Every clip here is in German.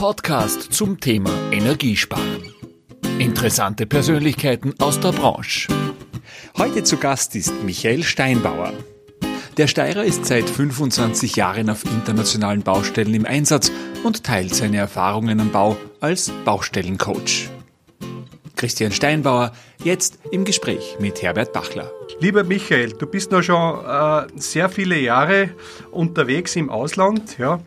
Podcast zum Thema Energiesparen. Interessante Persönlichkeiten aus der Branche. Heute zu Gast ist Michael Steinbauer. Der Steirer ist seit 25 Jahren auf internationalen Baustellen im Einsatz und teilt seine Erfahrungen am Bau als Baustellencoach. Christian Steinbauer, jetzt im Gespräch mit Herbert Bachler. Lieber Michael, du bist noch schon äh, sehr viele Jahre unterwegs im Ausland. Ja?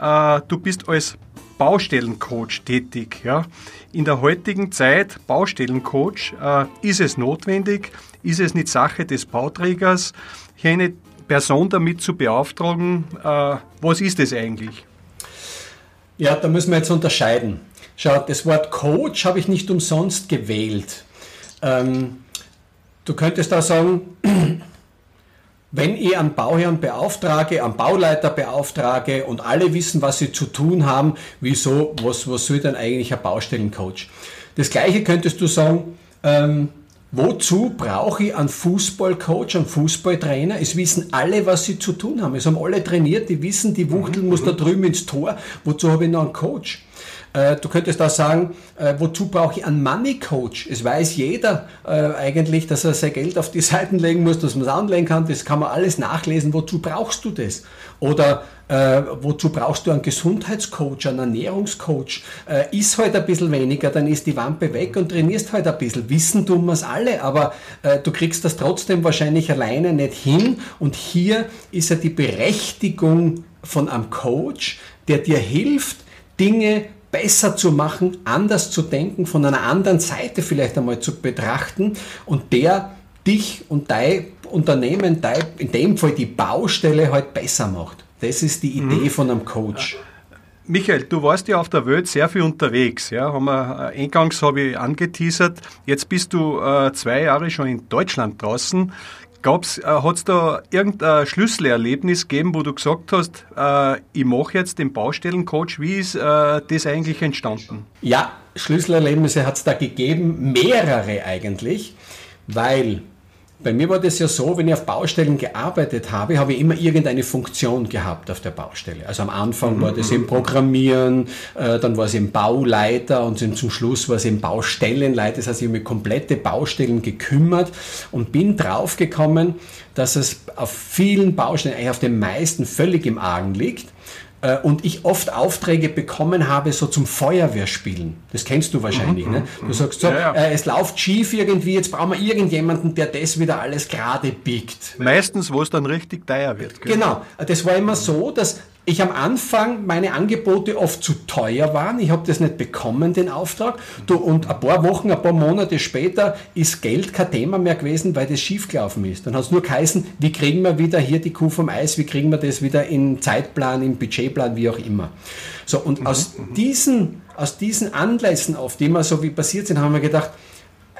Äh, du bist als Baustellencoach tätig. Ja? In der heutigen Zeit, Baustellencoach, äh, ist es notwendig, ist es nicht Sache des Bauträgers, hier eine Person damit zu beauftragen? Äh, was ist es eigentlich? Ja, da müssen wir jetzt unterscheiden. Schau, das Wort Coach habe ich nicht umsonst gewählt. Ähm, du könntest da sagen, wenn ich einen Bauherrn beauftrage, einen Bauleiter beauftrage und alle wissen, was sie zu tun haben, wieso, was, was soll denn eigentlich ein Baustellencoach? Das gleiche könntest du sagen, ähm, Wozu brauche ich einen Fußballcoach, einen Fußballtrainer? Es wissen alle, was sie zu tun haben. Es haben alle trainiert, die wissen, die Wuchtel muss da drüben ins Tor. Wozu habe ich noch einen Coach? Äh, du könntest auch sagen, äh, wozu brauche ich einen Money Coach? Es weiß jeder äh, eigentlich, dass er sein Geld auf die Seiten legen muss, dass man es anlegen kann. Das kann man alles nachlesen. Wozu brauchst du das? Oder äh, wozu brauchst du einen Gesundheitscoach, einen Ernährungscoach? Äh, ist halt ein bisschen weniger, dann ist die Wampe weg und trainierst halt ein bisschen. Wissen tun wir es alle, aber äh, du kriegst das trotzdem wahrscheinlich alleine nicht hin. Und hier ist ja die Berechtigung von einem Coach, der dir hilft, Dinge besser zu machen, anders zu denken, von einer anderen Seite vielleicht einmal zu betrachten und der dich und dein Unternehmen, dein, in dem Fall die Baustelle halt besser macht. Das ist die Idee mhm. von einem Coach. Michael, du warst ja auf der Welt sehr viel unterwegs. Ja, haben wir, äh, eingangs habe ich angeteasert. Jetzt bist du äh, zwei Jahre schon in Deutschland draußen. Gab's, äh, hat es da irgendein Schlüsselerlebnis gegeben, wo du gesagt hast, äh, ich mache jetzt den Baustellencoach? Wie ist äh, das eigentlich entstanden? Ja, Schlüsselerlebnisse hat es da gegeben, mehrere eigentlich, weil bei mir war das ja so, wenn ich auf Baustellen gearbeitet habe, habe ich immer irgendeine Funktion gehabt auf der Baustelle. Also am Anfang war das im Programmieren, äh, dann war es im Bauleiter und zum Schluss war es im Baustellenleiter. Das heißt, ich habe mich komplette Baustellen gekümmert und bin draufgekommen, dass es auf vielen Baustellen, eigentlich auf den meisten völlig im Argen liegt äh, und ich oft Aufträge bekommen habe, so zum Feuerwehrspielen. Das kennst du wahrscheinlich. Mhm, ne? Du sagst so, ja, ja. Äh, es läuft schief irgendwie, jetzt brauchen wir irgendjemanden, der das wieder alles gerade biegt. Meistens, wo es dann richtig teuer wird. Gell? Genau. Das war immer so, dass ich am Anfang meine Angebote oft zu teuer waren. Ich habe das nicht bekommen, den Auftrag. Du, und ein paar Wochen, ein paar Monate später ist Geld kein Thema mehr gewesen, weil das schiefgelaufen ist. Dann hat es nur geheißen, wie kriegen wir wieder hier die Kuh vom Eis, wie kriegen wir das wieder in Zeitplan, im Budgetplan, wie auch immer. So, und mhm. aus, diesen, aus diesen Anlässen, auf die wir so wie passiert sind, haben wir gedacht,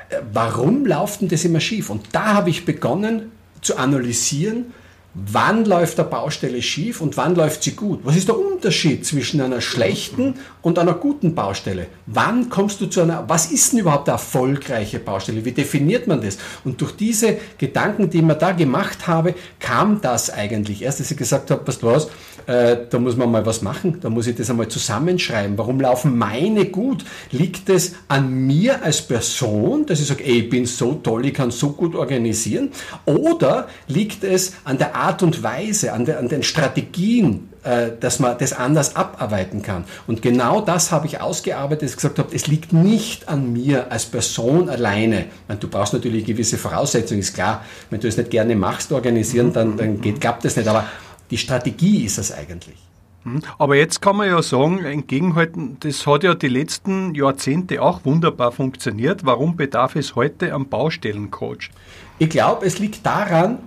äh, warum läuft denn das immer schief? Und da habe ich begonnen zu analysieren, wann läuft der Baustelle schief und wann läuft sie gut? Was ist der Unterschied zwischen einer schlechten und einer guten Baustelle? Wann kommst du zu einer, was ist denn überhaupt eine erfolgreiche Baustelle? Wie definiert man das? Und durch diese Gedanken, die mir da gemacht habe, kam das eigentlich. Erst, als ich gesagt habe, du was, äh, da muss man mal was machen, da muss ich das einmal zusammenschreiben. Warum laufen meine gut? Liegt es an mir als Person, dass ich sage, ey, ich bin so toll, ich kann so gut organisieren? Oder liegt es an der Art, und Weise, an, de, an den Strategien, äh, dass man das anders abarbeiten kann. Und genau das habe ich ausgearbeitet, dass ich gesagt habe, es liegt nicht an mir als Person alleine. Meine, du brauchst natürlich gewisse Voraussetzungen, ist klar. Wenn du es nicht gerne machst, organisieren, dann, dann geht, klappt das nicht. Aber die Strategie ist es eigentlich. Hm. Aber jetzt kann man ja sagen, entgegenhalten, das hat ja die letzten Jahrzehnte auch wunderbar funktioniert. Warum bedarf es heute am Baustellencoach? Ich glaube, es liegt daran,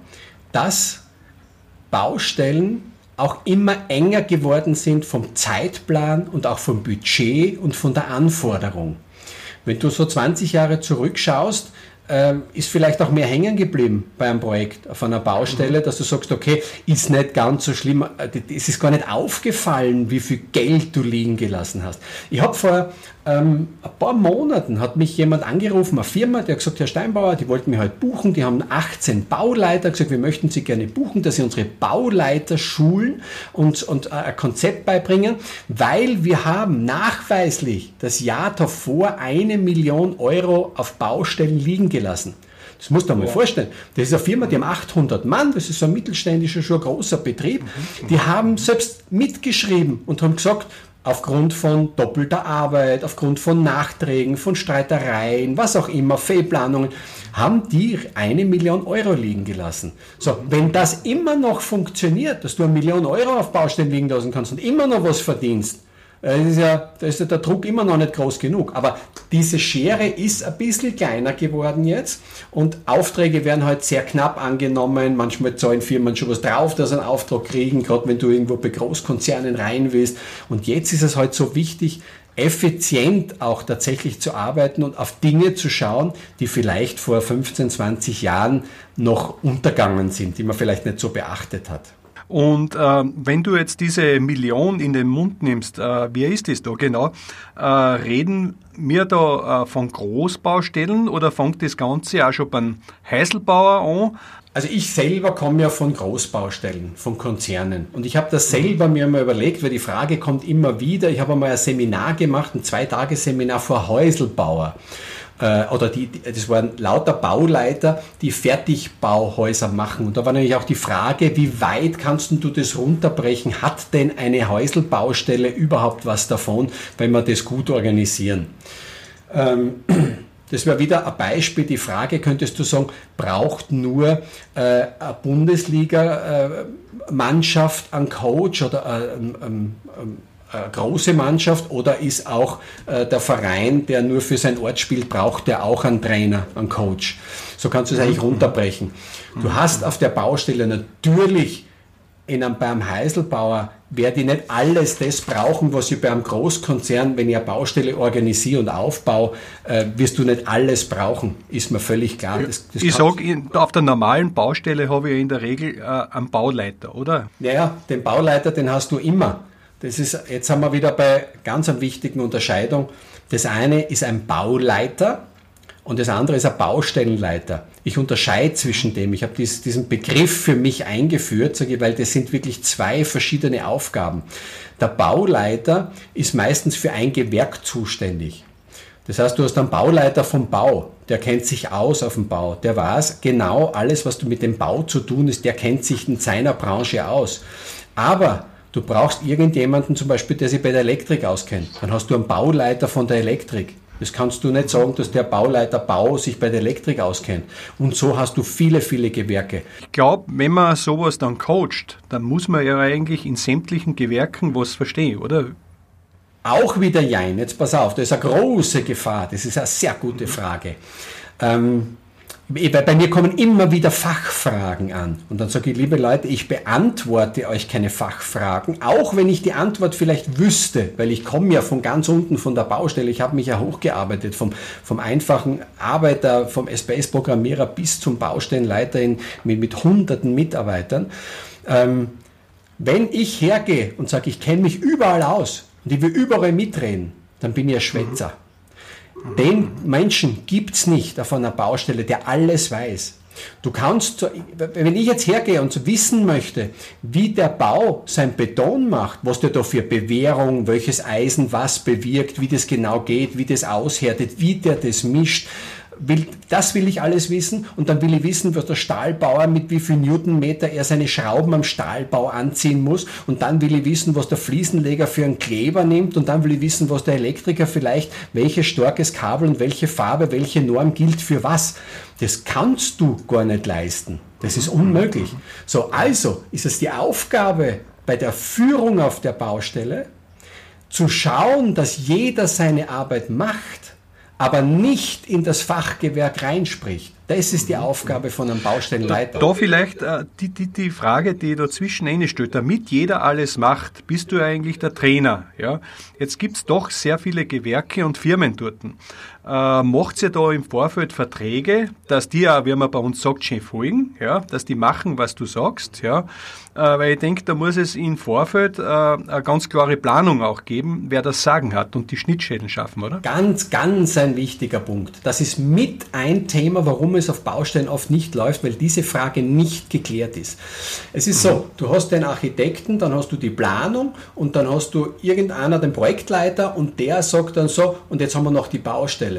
dass Baustellen auch immer enger geworden sind vom Zeitplan und auch vom Budget und von der Anforderung. Wenn du so 20 Jahre zurückschaust, ähm, ist vielleicht auch mehr hängen geblieben bei einem Projekt auf einer Baustelle, mhm. dass du sagst, okay, ist nicht ganz so schlimm, äh, es ist gar nicht aufgefallen, wie viel Geld du liegen gelassen hast. Ich habe vor ähm, ein paar Monaten hat mich jemand angerufen, eine Firma, der hat gesagt, Herr Steinbauer, die wollten mich heute buchen, die haben 18 Bauleiter gesagt, wir möchten Sie gerne buchen, dass Sie unsere Bauleiter schulen und, und äh, ein Konzept beibringen, weil wir haben nachweislich das Jahr davor eine Million Euro auf Baustellen liegen gelassen. Das musst du dir mal vorstellen. Das ist eine Firma, die haben 800 Mann, das ist ein mittelständischer, schon ein großer Betrieb. Die haben selbst mitgeschrieben und haben gesagt, aufgrund von doppelter Arbeit, aufgrund von Nachträgen, von Streitereien, was auch immer, Fehlplanungen, haben die eine Million Euro liegen gelassen. So, wenn das immer noch funktioniert, dass du eine Million Euro auf Baustellen liegen lassen kannst und immer noch was verdienst, äh, das ist ja, da ist ja der Druck immer noch nicht groß genug. Aber diese Schere ist ein bisschen kleiner geworden jetzt und Aufträge werden halt sehr knapp angenommen. Manchmal zahlen Firmen schon was drauf, dass sie einen Auftrag kriegen, gerade wenn du irgendwo bei Großkonzernen rein willst. Und jetzt ist es halt so wichtig, effizient auch tatsächlich zu arbeiten und auf Dinge zu schauen, die vielleicht vor 15, 20 Jahren noch untergangen sind, die man vielleicht nicht so beachtet hat. Und äh, wenn du jetzt diese Million in den Mund nimmst, äh, wer ist das da genau? Äh, reden wir da äh, von Großbaustellen oder fängt das Ganze auch schon beim Heiselbauer an? Also ich selber komme ja von Großbaustellen, von Konzernen. Und ich habe das selber mir mal überlegt, weil die Frage kommt immer wieder. Ich habe einmal ein Seminar gemacht, ein Zwei-Tage-Seminar vor Häuselbauer äh, oder die, das waren lauter Bauleiter, die Fertigbauhäuser machen. Und da war natürlich auch die Frage, wie weit kannst du das runterbrechen? Hat denn eine Häuselbaustelle überhaupt was davon, wenn wir das gut organisieren? Ähm, das wäre wieder ein Beispiel. Die Frage könntest du sagen, braucht nur äh, eine Bundesliga-Mannschaft äh, einen Coach oder äh, ähm, ähm, äh, große Mannschaft oder ist auch äh, der Verein, der nur für sein Ort spielt, braucht der auch einen Trainer, einen Coach. So kannst du es eigentlich runterbrechen. Du hast auf der Baustelle natürlich in einem, beim Heiselbauer werde ich nicht alles das brauchen, was ich beim Großkonzern, wenn ich eine Baustelle organisiere und aufbaue, äh, wirst du nicht alles brauchen, ist mir völlig klar. Das, das ich sage, auf der normalen Baustelle habe ich in der Regel äh, einen Bauleiter, oder? Naja, den Bauleiter, den hast du immer. Das ist, jetzt haben wir wieder bei ganz einer wichtigen Unterscheidung. Das eine ist ein Bauleiter und das andere ist ein Baustellenleiter. Ich unterscheide zwischen dem. Ich habe diesen Begriff für mich eingeführt, weil das sind wirklich zwei verschiedene Aufgaben. Der Bauleiter ist meistens für ein Gewerk zuständig. Das heißt, du hast einen Bauleiter vom Bau, der kennt sich aus auf dem Bau, der weiß genau alles, was du mit dem Bau zu tun ist, der kennt sich in seiner Branche aus. Aber Du brauchst irgendjemanden zum Beispiel, der sich bei der Elektrik auskennt. Dann hast du einen Bauleiter von der Elektrik. Das kannst du nicht sagen, dass der Bauleiter Bau sich bei der Elektrik auskennt. Und so hast du viele, viele Gewerke. Ich glaube, wenn man sowas dann coacht, dann muss man ja eigentlich in sämtlichen Gewerken was verstehen, oder? Auch wieder Jein. Jetzt pass auf, das ist eine große Gefahr. Das ist eine sehr gute Frage. Ähm, bei mir kommen immer wieder Fachfragen an. Und dann sage ich, liebe Leute, ich beantworte euch keine Fachfragen, auch wenn ich die Antwort vielleicht wüsste, weil ich komme ja von ganz unten von der Baustelle. Ich habe mich ja hochgearbeitet, vom, vom einfachen Arbeiter, vom SPS-Programmierer bis zum Baustellenleiter in, mit, mit hunderten Mitarbeitern. Ähm, wenn ich hergehe und sage, ich kenne mich überall aus und ich will überall mitreden, dann bin ich ein Schwätzer. Mhm. Den Menschen gibt es nicht auf einer Baustelle, der alles weiß. Du kannst, wenn ich jetzt hergehe und wissen möchte, wie der Bau sein Beton macht, was der da für Bewährung, welches Eisen was bewirkt, wie das genau geht, wie das aushärtet, wie der das mischt, will, das will ich alles wissen und dann will ich wissen, was der Stahlbauer mit wie viel Newtonmeter er seine Schrauben am Stahlbau anziehen muss und dann will ich wissen, was der Fliesenleger für einen Kleber nimmt und dann will ich wissen, was der Elektriker vielleicht, welches starkes Kabel und welche Farbe, welche Norm gilt für was. Das kannst du gar nicht leisten. Das ist unmöglich. So, also ist es die Aufgabe bei der Führung auf der Baustelle, zu schauen, dass jeder seine Arbeit macht aber nicht in das Fachgewerk reinspricht. Das ist die Aufgabe von einem Baustellenleiter. Da, da vielleicht äh, die, die, die Frage, die dazwischen steht, damit jeder alles macht, bist du eigentlich der Trainer. Ja? Jetzt gibt's doch sehr viele Gewerke und Firmen dort. Äh, macht ihr da im Vorfeld Verträge, dass die ja, wie man bei uns sagt, schön folgen, ja, dass die machen, was du sagst, ja, äh, weil ich denke, da muss es im Vorfeld äh, eine ganz klare Planung auch geben, wer das Sagen hat und die Schnittstellen schaffen, oder? Ganz, ganz ein wichtiger Punkt. Das ist mit ein Thema, warum es auf Baustellen oft nicht läuft, weil diese Frage nicht geklärt ist. Es ist so, du hast den Architekten, dann hast du die Planung und dann hast du irgendeiner den Projektleiter und der sagt dann so, und jetzt haben wir noch die Baustelle.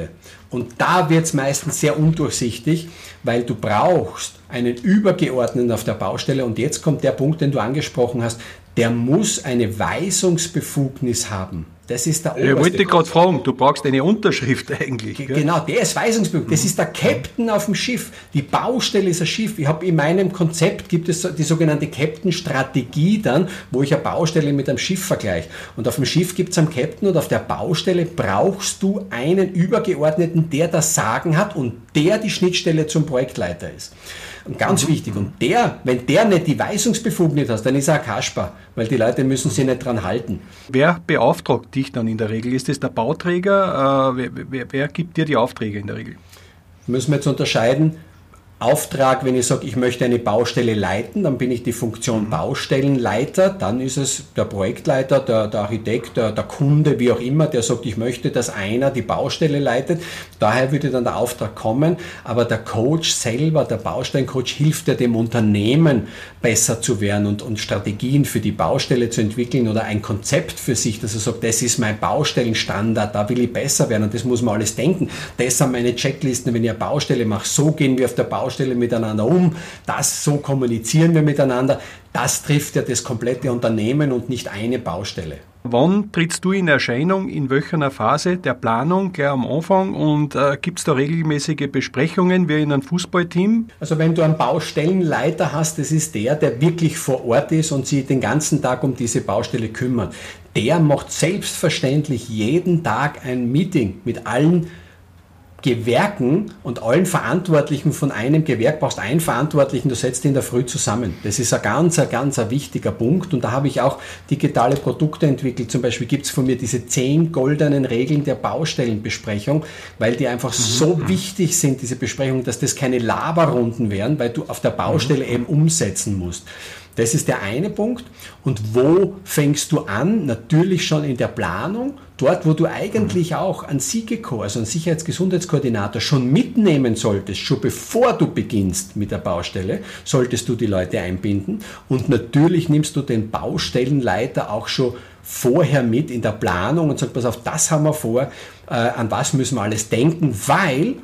Und da wird es meistens sehr undurchsichtig, weil du brauchst einen Übergeordneten auf der Baustelle. Und jetzt kommt der Punkt, den du angesprochen hast, der muss eine Weisungsbefugnis haben. Das ist der oberste. Ich wollte gerade fragen, du brauchst eine Unterschrift eigentlich. G genau, der ist weisungsbefugt. Das ist der Captain auf dem Schiff. Die Baustelle ist ein Schiff. Ich habe in meinem Konzept gibt es die sogenannte Captain-Strategie dann, wo ich eine Baustelle mit einem Schiff vergleiche. Und auf dem Schiff gibt es einen Captain und auf der Baustelle brauchst du einen Übergeordneten, der das Sagen hat und der die Schnittstelle zum Projektleiter ist. Und ganz wichtig, und der, wenn der nicht die Weisungsbefugnis hat, dann ist er ein Kasper, weil die Leute müssen sich nicht dran halten. Wer beauftragt dich dann in der Regel? Ist es der Bauträger? Äh, wer, wer, wer gibt dir die Aufträge in der Regel? Müssen wir jetzt unterscheiden, Auftrag, wenn ich sage, ich möchte eine Baustelle leiten, dann bin ich die Funktion Baustellenleiter, dann ist es der Projektleiter, der, der Architekt, der, der, Kunde, wie auch immer, der sagt, ich möchte, dass einer die Baustelle leitet. Daher würde dann der Auftrag kommen, aber der Coach selber, der Baustellencoach hilft ja dem Unternehmen besser zu werden und, und Strategien für die Baustelle zu entwickeln oder ein Konzept für sich, dass er sagt, das ist mein Baustellenstandard, da will ich besser werden und das muss man alles denken. Das sind meine Checklisten, wenn ich eine Baustelle mache, so gehen wir auf der Baustelle Baustelle miteinander um, das so kommunizieren wir miteinander. Das trifft ja das komplette Unternehmen und nicht eine Baustelle. Wann trittst du in Erscheinung, in welcher Phase der Planung, gleich am Anfang und äh, gibt es da regelmäßige Besprechungen wie in einem Fußballteam? Also wenn du einen Baustellenleiter hast, das ist der, der wirklich vor Ort ist und sich den ganzen Tag um diese Baustelle kümmert. Der macht selbstverständlich jeden Tag ein Meeting mit allen Gewerken und allen Verantwortlichen von einem Gewerk brauchst einen Verantwortlichen, du setzt ihn in der Früh zusammen. Das ist ein ganz, ein ganz ein wichtiger Punkt und da habe ich auch digitale Produkte entwickelt. Zum Beispiel gibt es von mir diese zehn goldenen Regeln der Baustellenbesprechung, weil die einfach mhm. so wichtig sind, diese Besprechungen, dass das keine Laberrunden werden, weil du auf der Baustelle mhm. eben umsetzen musst. Das ist der eine Punkt. Und wo fängst du an? Natürlich schon in der Planung. Dort, wo du eigentlich auch einen Siegekor, also einen Sicherheitsgesundheitskoordinator schon mitnehmen solltest, schon bevor du beginnst mit der Baustelle, solltest du die Leute einbinden. Und natürlich nimmst du den Baustellenleiter auch schon vorher mit in der Planung und sagst, pass auf, das haben wir vor, äh, an was müssen wir alles denken, weil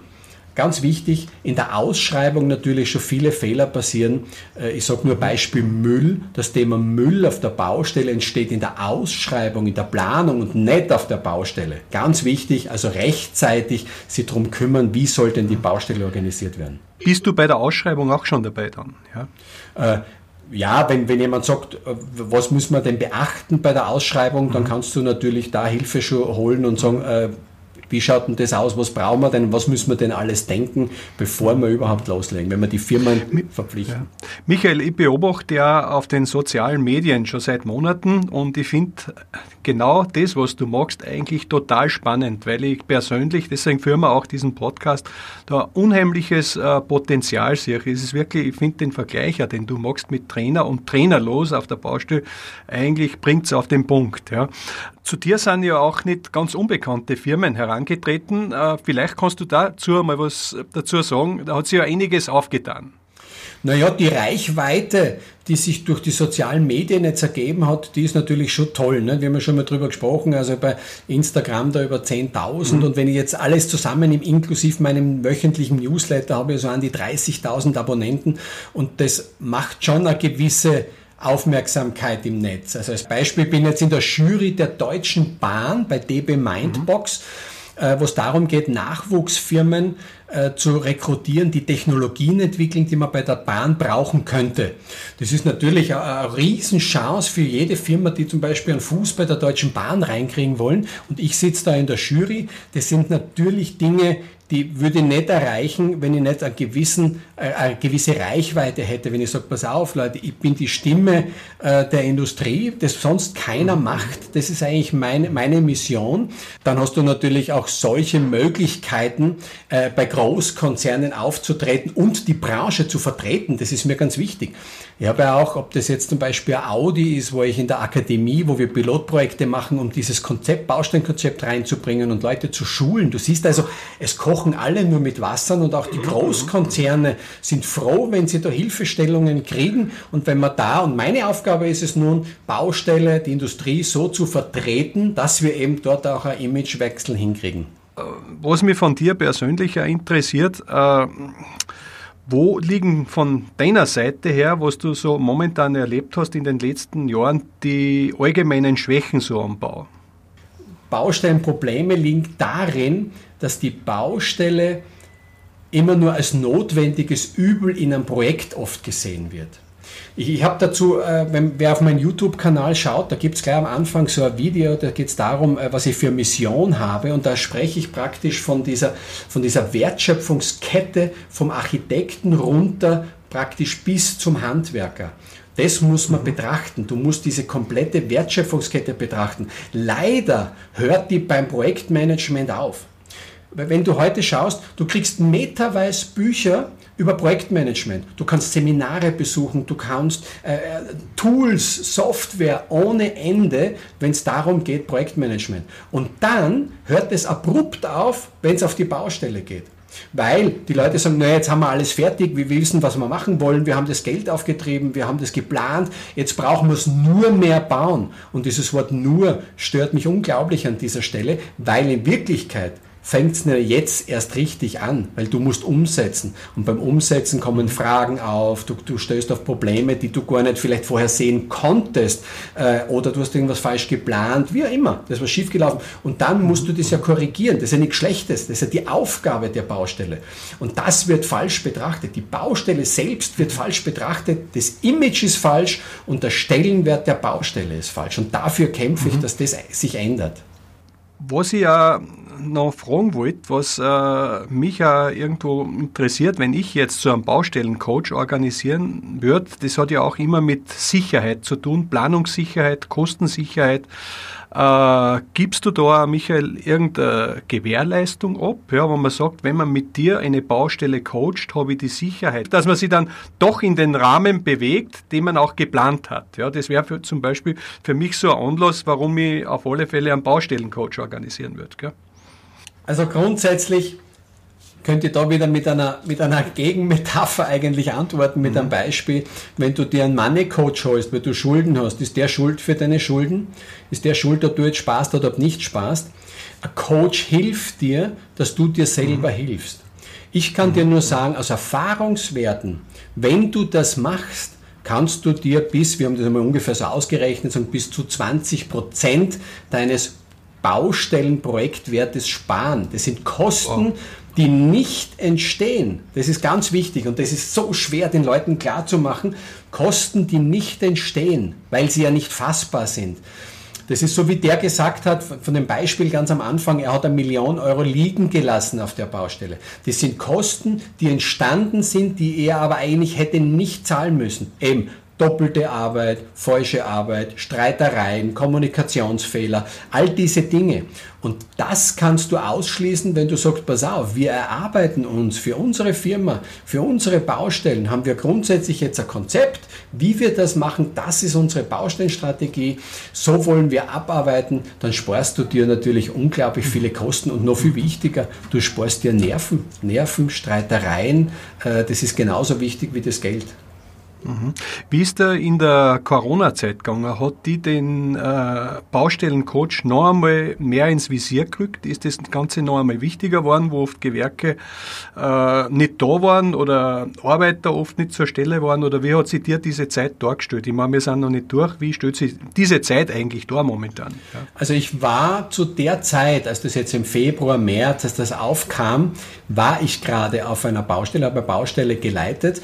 Ganz wichtig, in der Ausschreibung natürlich schon viele Fehler passieren. Äh, ich sage nur Beispiel Müll. Das Thema Müll auf der Baustelle entsteht in der Ausschreibung, in der Planung und nicht auf der Baustelle. Ganz wichtig, also rechtzeitig sich darum kümmern, wie soll denn die Baustelle organisiert werden. Bist du bei der Ausschreibung auch schon dabei dann? Ja? Äh, ja, wenn, wenn jemand sagt, äh, was muss man denn beachten bei der Ausschreibung, dann mhm. kannst du natürlich da Hilfe schon holen und sagen, äh, wie schaut denn das aus? Was brauchen wir denn? Was müssen wir denn alles denken, bevor wir überhaupt loslegen, wenn wir die Firmen verpflichten? Ja. Michael, ich beobachte ja auf den sozialen Medien schon seit Monaten und ich finde genau das, was du magst, eigentlich total spannend, weil ich persönlich, deswegen führen wir auch diesen Podcast, da unheimliches äh, Potenzial sehe. Es ist wirklich, ich finde den Vergleicher, den du magst mit Trainer und Trainerlos auf der Baustelle, eigentlich bringt es auf den Punkt. Ja. Zu dir sind ja auch nicht ganz unbekannte Firmen herangetreten. Äh, vielleicht kannst du dazu mal was dazu sagen. Da hat sich ja einiges aufgetan. Naja, die Reichweite, die sich durch die sozialen Medien jetzt ergeben hat, die ist natürlich schon toll. Ne? Wir haben ja schon mal drüber gesprochen, also bei Instagram da über 10.000 mhm. und wenn ich jetzt alles zusammen im inklusive meinem wöchentlichen Newsletter habe, ich so an die 30.000 Abonnenten und das macht schon eine gewisse Aufmerksamkeit im Netz. Also als Beispiel bin ich jetzt in der Jury der Deutschen Bahn bei DB Mindbox, mhm. wo es darum geht, Nachwuchsfirmen äh, zu rekrutieren, die Technologien entwickeln, die man bei der Bahn brauchen könnte. Das ist natürlich eine Riesenchance für jede Firma, die zum Beispiel einen Fuß bei der Deutschen Bahn reinkriegen wollen. Und ich sitze da in der Jury. Das sind natürlich Dinge, die würde ich nicht erreichen, wenn ich nicht eine, gewissen, äh, eine gewisse Reichweite hätte. Wenn ich sage, pass auf, Leute, ich bin die Stimme äh, der Industrie, das sonst keiner macht. Das ist eigentlich meine, meine Mission. Dann hast du natürlich auch solche Möglichkeiten, äh, bei Großkonzernen aufzutreten und die Branche zu vertreten. Das ist mir ganz wichtig. Ich habe ja auch, ob das jetzt zum Beispiel Audi ist, wo ich in der Akademie, wo wir Pilotprojekte machen, um dieses Konzept, Baustellenkonzept reinzubringen und Leute zu schulen. Du siehst also, es kochen alle nur mit Wassern und auch die Großkonzerne sind froh, wenn sie da Hilfestellungen kriegen und wenn man da, und meine Aufgabe ist es nun, Baustelle, die Industrie so zu vertreten, dass wir eben dort auch ein Imagewechsel hinkriegen. Was mich von dir persönlich interessiert, äh wo liegen von deiner Seite her, was du so momentan erlebt hast in den letzten Jahren, die allgemeinen Schwächen so am Bau? Baustellenprobleme liegen darin, dass die Baustelle immer nur als notwendiges Übel in einem Projekt oft gesehen wird. Ich, ich habe dazu, äh, wenn wer auf meinen YouTube-Kanal schaut, da gibt es gleich am Anfang so ein Video, da geht es darum, äh, was ich für Mission habe. Und da spreche ich praktisch von dieser, von dieser Wertschöpfungskette vom Architekten runter praktisch bis zum Handwerker. Das muss man betrachten. Du musst diese komplette Wertschöpfungskette betrachten. Leider hört die beim Projektmanagement auf. Wenn du heute schaust, du kriegst meterweise Bücher über Projektmanagement. Du kannst Seminare besuchen, du kannst äh, Tools, Software ohne Ende, wenn es darum geht, Projektmanagement. Und dann hört es abrupt auf, wenn es auf die Baustelle geht. Weil die Leute sagen, naja, jetzt haben wir alles fertig, wir wissen, was wir machen wollen, wir haben das Geld aufgetrieben, wir haben das geplant, jetzt brauchen wir es nur mehr bauen. Und dieses Wort nur stört mich unglaublich an dieser Stelle, weil in Wirklichkeit fängt es jetzt erst richtig an, weil du musst umsetzen. Und beim Umsetzen kommen Fragen auf, du, du stößt auf Probleme, die du gar nicht vielleicht vorher sehen konntest äh, oder du hast irgendwas falsch geplant, wie auch immer, das war schiefgelaufen. Und dann musst du das ja korrigieren. Das ist ja nichts Schlechtes, das ist ja die Aufgabe der Baustelle. Und das wird falsch betrachtet. Die Baustelle selbst wird falsch betrachtet, das Image ist falsch und der Stellenwert der Baustelle ist falsch. Und dafür kämpfe ich, mhm. dass das sich ändert. Was ich ja noch fragen wollte, was äh, mich ja irgendwo interessiert, wenn ich jetzt so einen Baustellencoach organisieren würde, das hat ja auch immer mit Sicherheit zu tun, Planungssicherheit, Kostensicherheit. Äh, gibst du da, Michael, irgendeine Gewährleistung ab, ja, wo man sagt, wenn man mit dir eine Baustelle coacht, habe ich die Sicherheit, dass man sich dann doch in den Rahmen bewegt, den man auch geplant hat. Ja, das wäre zum Beispiel für mich so ein Anlass, warum ich auf alle Fälle einen Baustellencoach organisieren würde. Gell? Also grundsätzlich könnt ihr da wieder mit einer, mit einer Gegenmetapher eigentlich antworten, mit mhm. einem Beispiel. Wenn du dir einen Money-Coach holst, weil du Schulden hast, ist der schuld für deine Schulden? Ist der schuld, ob du jetzt sparst oder ob nicht sparst? Ein Coach hilft dir, dass du dir selber mhm. hilfst. Ich kann mhm. dir nur sagen, aus Erfahrungswerten, wenn du das machst, kannst du dir bis, wir haben das einmal ungefähr so ausgerechnet, sagen, bis zu 20 Prozent deines Baustellenprojektwertes sparen. Das sind Kosten, wow. die nicht entstehen. Das ist ganz wichtig und das ist so schwer den Leuten klarzumachen. Kosten, die nicht entstehen, weil sie ja nicht fassbar sind. Das ist so, wie der gesagt hat, von dem Beispiel ganz am Anfang, er hat eine Million Euro liegen gelassen auf der Baustelle. Das sind Kosten, die entstanden sind, die er aber eigentlich hätte nicht zahlen müssen. Eben doppelte Arbeit, falsche Arbeit, Streitereien, Kommunikationsfehler, all diese Dinge. Und das kannst du ausschließen, wenn du sagst, pass auf, wir erarbeiten uns für unsere Firma, für unsere Baustellen, haben wir grundsätzlich jetzt ein Konzept, wie wir das machen, das ist unsere Baustellenstrategie, so wollen wir abarbeiten, dann sparst du dir natürlich unglaublich viele Kosten und noch viel wichtiger, du sparst dir Nerven, Nerven, Streitereien, äh, das ist genauso wichtig wie das Geld. Mhm. Wie ist er in der Corona-Zeit gegangen? Hat die den äh, Baustellencoach noch einmal mehr ins Visier gerückt? Ist das Ganze noch einmal wichtiger geworden, wo oft Gewerke äh, nicht da waren oder Arbeiter oft nicht zur Stelle waren? Oder wie hat sich dir diese Zeit dargestellt? Ich meine, wir sind noch nicht durch. Wie stellt sich diese Zeit eigentlich da momentan? Ja. Also ich war zu der Zeit, als das jetzt im Februar, März, als das aufkam, war ich gerade auf einer Baustelle, habe eine Baustelle geleitet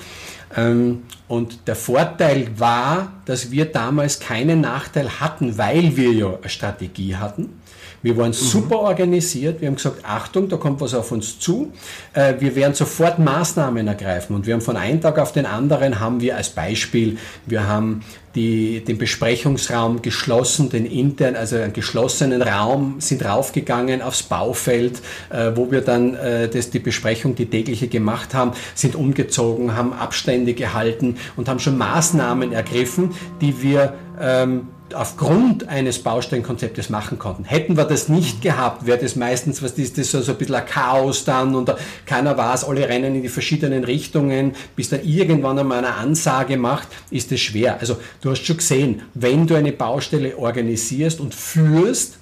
und der Vorteil war, dass wir damals keinen Nachteil hatten, weil wir ja eine Strategie hatten. Wir waren mhm. super organisiert. Wir haben gesagt, Achtung, da kommt was auf uns zu. Äh, wir werden sofort Maßnahmen ergreifen. Und wir haben von einem Tag auf den anderen haben wir als Beispiel, wir haben die, den Besprechungsraum geschlossen, den intern, also einen geschlossenen Raum, sind raufgegangen aufs Baufeld, äh, wo wir dann äh, das, die Besprechung, die tägliche gemacht haben, sind umgezogen, haben Abstände gehalten und haben schon Maßnahmen ergriffen, die wir ähm, aufgrund eines Baustellenkonzeptes machen konnten. Hätten wir das nicht gehabt, wäre das meistens, was ist das, so, so ein bisschen ein Chaos dann und keiner weiß, alle rennen in die verschiedenen Richtungen, bis dann irgendwann einmal eine Ansage macht, ist es schwer. Also du hast schon gesehen, wenn du eine Baustelle organisierst und führst,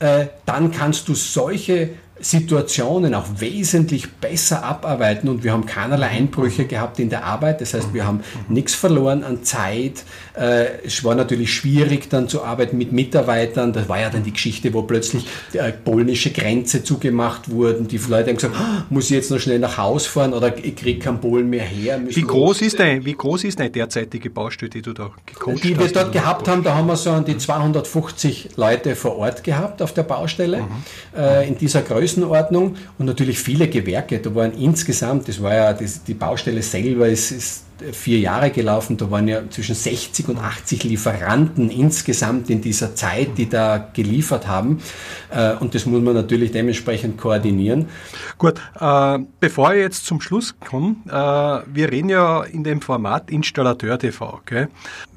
äh, dann kannst du solche Situationen auch wesentlich besser abarbeiten und wir haben keinerlei Einbrüche gehabt in der Arbeit. Das heißt, wir haben nichts verloren an Zeit. Äh, es war natürlich schwierig dann zu arbeiten mit Mitarbeitern. Das war ja dann die Geschichte, wo plötzlich die äh, polnische Grenze zugemacht wurden. Die Leute haben gesagt, ah, muss ich jetzt noch schnell nach Hause fahren oder ich kriege keinen Polen mehr her. Wie groß, ist dein, wie groß ist deine derzeitige Baustelle, die du da gecoacht hast? Die wir dort gehabt haben, da haben wir so an die 250 Leute vor Ort gehabt auf der Baustelle mhm. äh, in dieser Größe. Größenordnung und natürlich viele Gewerke. Da waren insgesamt, das war ja das, die Baustelle selber ist, ist vier Jahre gelaufen, da waren ja zwischen 60 und 80 Lieferanten insgesamt in dieser Zeit, die da geliefert haben. Äh, und das muss man natürlich dementsprechend koordinieren. Gut, äh, bevor ich jetzt zum Schluss komme, äh, wir reden ja in dem Format Installateur TV. Okay?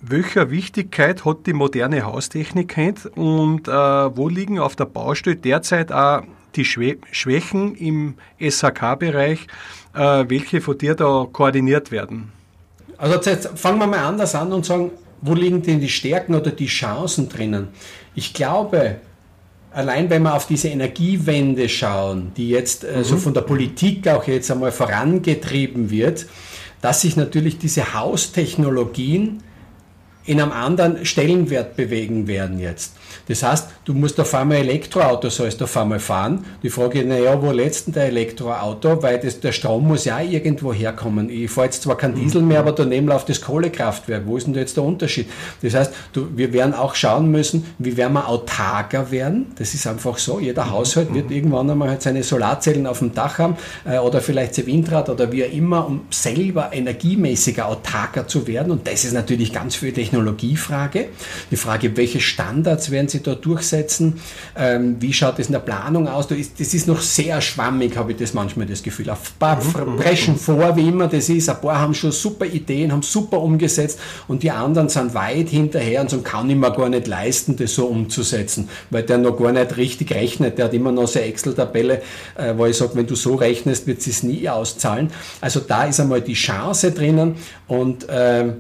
Welcher Wichtigkeit hat die moderne Haustechnik und wo liegen auf der Baustelle derzeit auch die Schwächen im SHK-Bereich, äh, welche von dir da koordiniert werden? Also jetzt fangen wir mal anders an und sagen, wo liegen denn die Stärken oder die Chancen drinnen? Ich glaube, allein wenn wir auf diese Energiewende schauen, die jetzt äh, mhm. so von der Politik auch jetzt einmal vorangetrieben wird, dass sich natürlich diese Haustechnologien in einem anderen Stellenwert bewegen werden jetzt. Das heißt, du musst auf einmal Elektroauto sollst auf einmal fahren. Die Frage ist, naja, wo du der Elektroauto? Weil das, der Strom muss ja irgendwo herkommen. Ich fahre jetzt zwar kein Diesel mehr, aber daneben läuft das Kohlekraftwerk. Wo ist denn da jetzt der Unterschied? Das heißt, du, wir werden auch schauen müssen, wie werden wir autarker werden. Das ist einfach so. Jeder Haushalt wird irgendwann einmal halt seine Solarzellen auf dem Dach haben äh, oder vielleicht sein Windrad oder wie auch immer, um selber energiemäßiger autarker zu werden. Und das ist natürlich ganz viel Technologiefrage. Die Frage, welche Standards werden sie da durchsetzen? Ähm, wie schaut es in der Planung aus? Das ist noch sehr schwammig, habe ich das manchmal das Gefühl. Ein paar mhm. preschen vor, wie immer das ist. Ein paar haben schon super Ideen, haben super umgesetzt und die anderen sind weit hinterher und sagen, kann ich mir gar nicht leisten, das so umzusetzen, weil der noch gar nicht richtig rechnet. Der hat immer noch seine Excel-Tabelle, äh, wo ich sage, wenn du so rechnest, wird es nie auszahlen. Also da ist einmal die Chance drinnen und äh,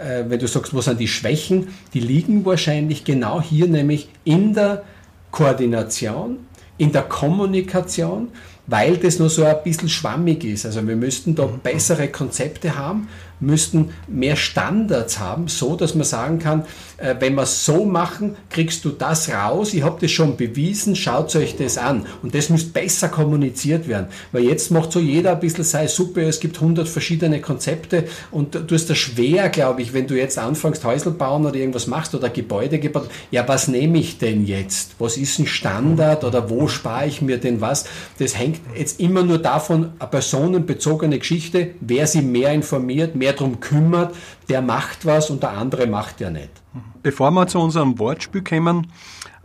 äh, wenn du sagst, wo sind die Schwächen, die liegen wahrscheinlich genau hier, nämlich in der Koordination, in der Kommunikation, weil das nur so ein bisschen schwammig ist. Also wir müssten da bessere Konzepte haben, müssten mehr Standards haben, so dass man sagen kann, äh, wenn wir es so machen, kriegst du das raus. Ich habe das schon bewiesen, schaut euch das an. Und das müsste besser kommuniziert werden. Weil jetzt macht so jeder ein bisschen sei super, es gibt 100 verschiedene Konzepte und du hast das schwer, glaube ich, wenn du jetzt anfängst, Häusl bauen oder irgendwas machst oder Gebäude gebaut. Ja, was nehme ich denn jetzt? Was ist ein Standard oder wo spare ich mir denn was? Das hängt jetzt immer nur davon, eine personenbezogene Geschichte, wer sie mehr informiert, mehr darum kümmert, der macht was und der andere macht ja nicht. Bevor wir zu unserem Wortspiel kommen,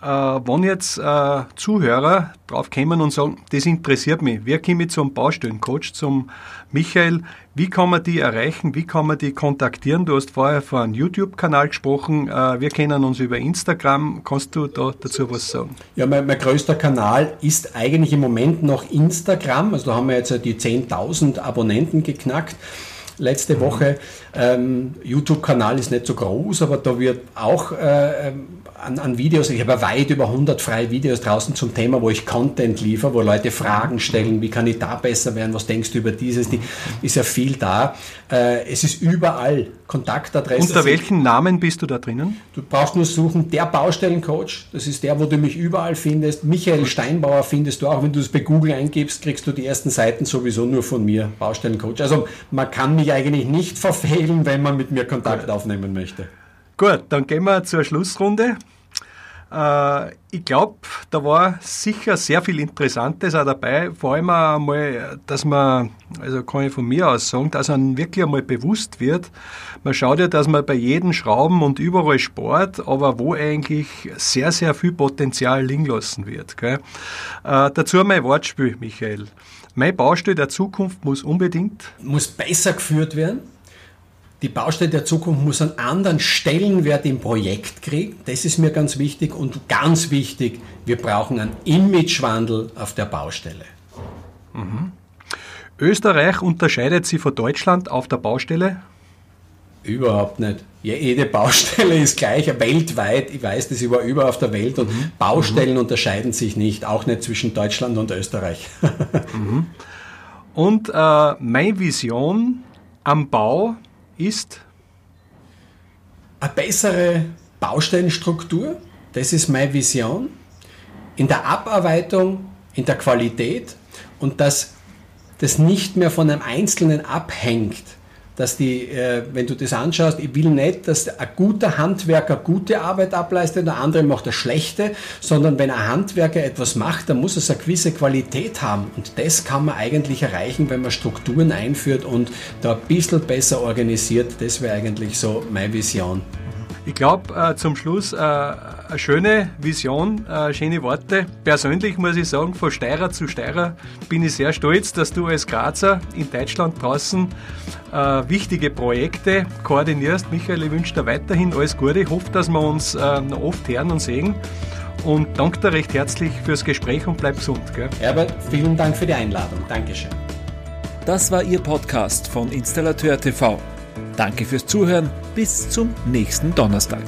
äh, wenn jetzt äh, Zuhörer drauf kommen und sagen, das interessiert mich, wer komme ich zum Baustellencoach, zum Michael, wie kann man die erreichen, wie kann man die kontaktieren? Du hast vorher von einem YouTube-Kanal gesprochen, äh, wir kennen uns über Instagram, kannst du da dazu was sagen? Ja, mein, mein größter Kanal ist eigentlich im Moment noch Instagram, also da haben wir jetzt die 10.000 Abonnenten geknackt letzte Woche. Ähm, YouTube-Kanal ist nicht so groß, aber da wird auch äh, ähm, an, an, Videos, ich habe weit über 100 freie Videos draußen zum Thema, wo ich Content liefere, wo Leute Fragen stellen, wie kann ich da besser werden, was denkst du über dieses, die, ist ja viel da. Äh, es ist überall Kontaktadresse. Unter welchen Namen bist du da drinnen? Du brauchst nur suchen, der Baustellencoach, das ist der, wo du mich überall findest. Michael Steinbauer findest du auch, wenn du es bei Google eingibst, kriegst du die ersten Seiten sowieso nur von mir, Baustellencoach. Also man kann mich eigentlich nicht verfehlen, wenn man mit mir Kontakt aufnehmen möchte. Gut, dann gehen wir zur Schlussrunde. Äh, ich glaube, da war sicher sehr viel Interessantes auch dabei. Vor allem einmal, dass man, also kann ich von mir aus sagen, dass man wirklich einmal bewusst wird. Man schaut ja, dass man bei jedem Schrauben und überall spart, aber wo eigentlich sehr, sehr viel Potenzial liegen lassen wird. Gell? Äh, dazu mein Wortspiel, Michael. Mein Baustelle der Zukunft muss unbedingt. Muss besser geführt werden die Baustelle der Zukunft muss einen anderen Stellenwert im Projekt kriegen. Das ist mir ganz wichtig. Und ganz wichtig, wir brauchen einen Imagewandel auf der Baustelle. Mhm. Österreich unterscheidet sich von Deutschland auf der Baustelle? Überhaupt nicht. Jede Baustelle ist gleich, weltweit. Ich weiß das, ich war überall auf der Welt und mhm. Baustellen mhm. unterscheiden sich nicht, auch nicht zwischen Deutschland und Österreich. mhm. Und äh, meine Vision am Bau ist? Eine bessere Baustellenstruktur, das ist meine Vision. In der Abarbeitung, in der Qualität und dass das nicht mehr von einem Einzelnen abhängt, dass die, äh, wenn du das anschaust, ich will nicht, dass ein guter Handwerker gute Arbeit ableistet, der andere macht eine schlechte, sondern wenn ein Handwerker etwas macht, dann muss es eine gewisse Qualität haben. Und das kann man eigentlich erreichen, wenn man Strukturen einführt und da ein bisschen besser organisiert. Das wäre eigentlich so meine Vision. Ich glaube, äh, zum Schluss äh, eine schöne Vision, äh, schöne Worte. Persönlich muss ich sagen, von Steirer zu Steirer bin ich sehr stolz, dass du als Grazer in Deutschland draußen äh, wichtige Projekte koordinierst. Michael, ich wünsche dir weiterhin alles Gute. Ich hoffe, dass wir uns äh, noch oft hören und sehen. Und danke dir recht herzlich fürs Gespräch und bleib gesund. Gell? Herbert, vielen Dank für die Einladung. Dankeschön. Das war Ihr Podcast von Installateur TV. Danke fürs Zuhören. Bis zum nächsten Donnerstag.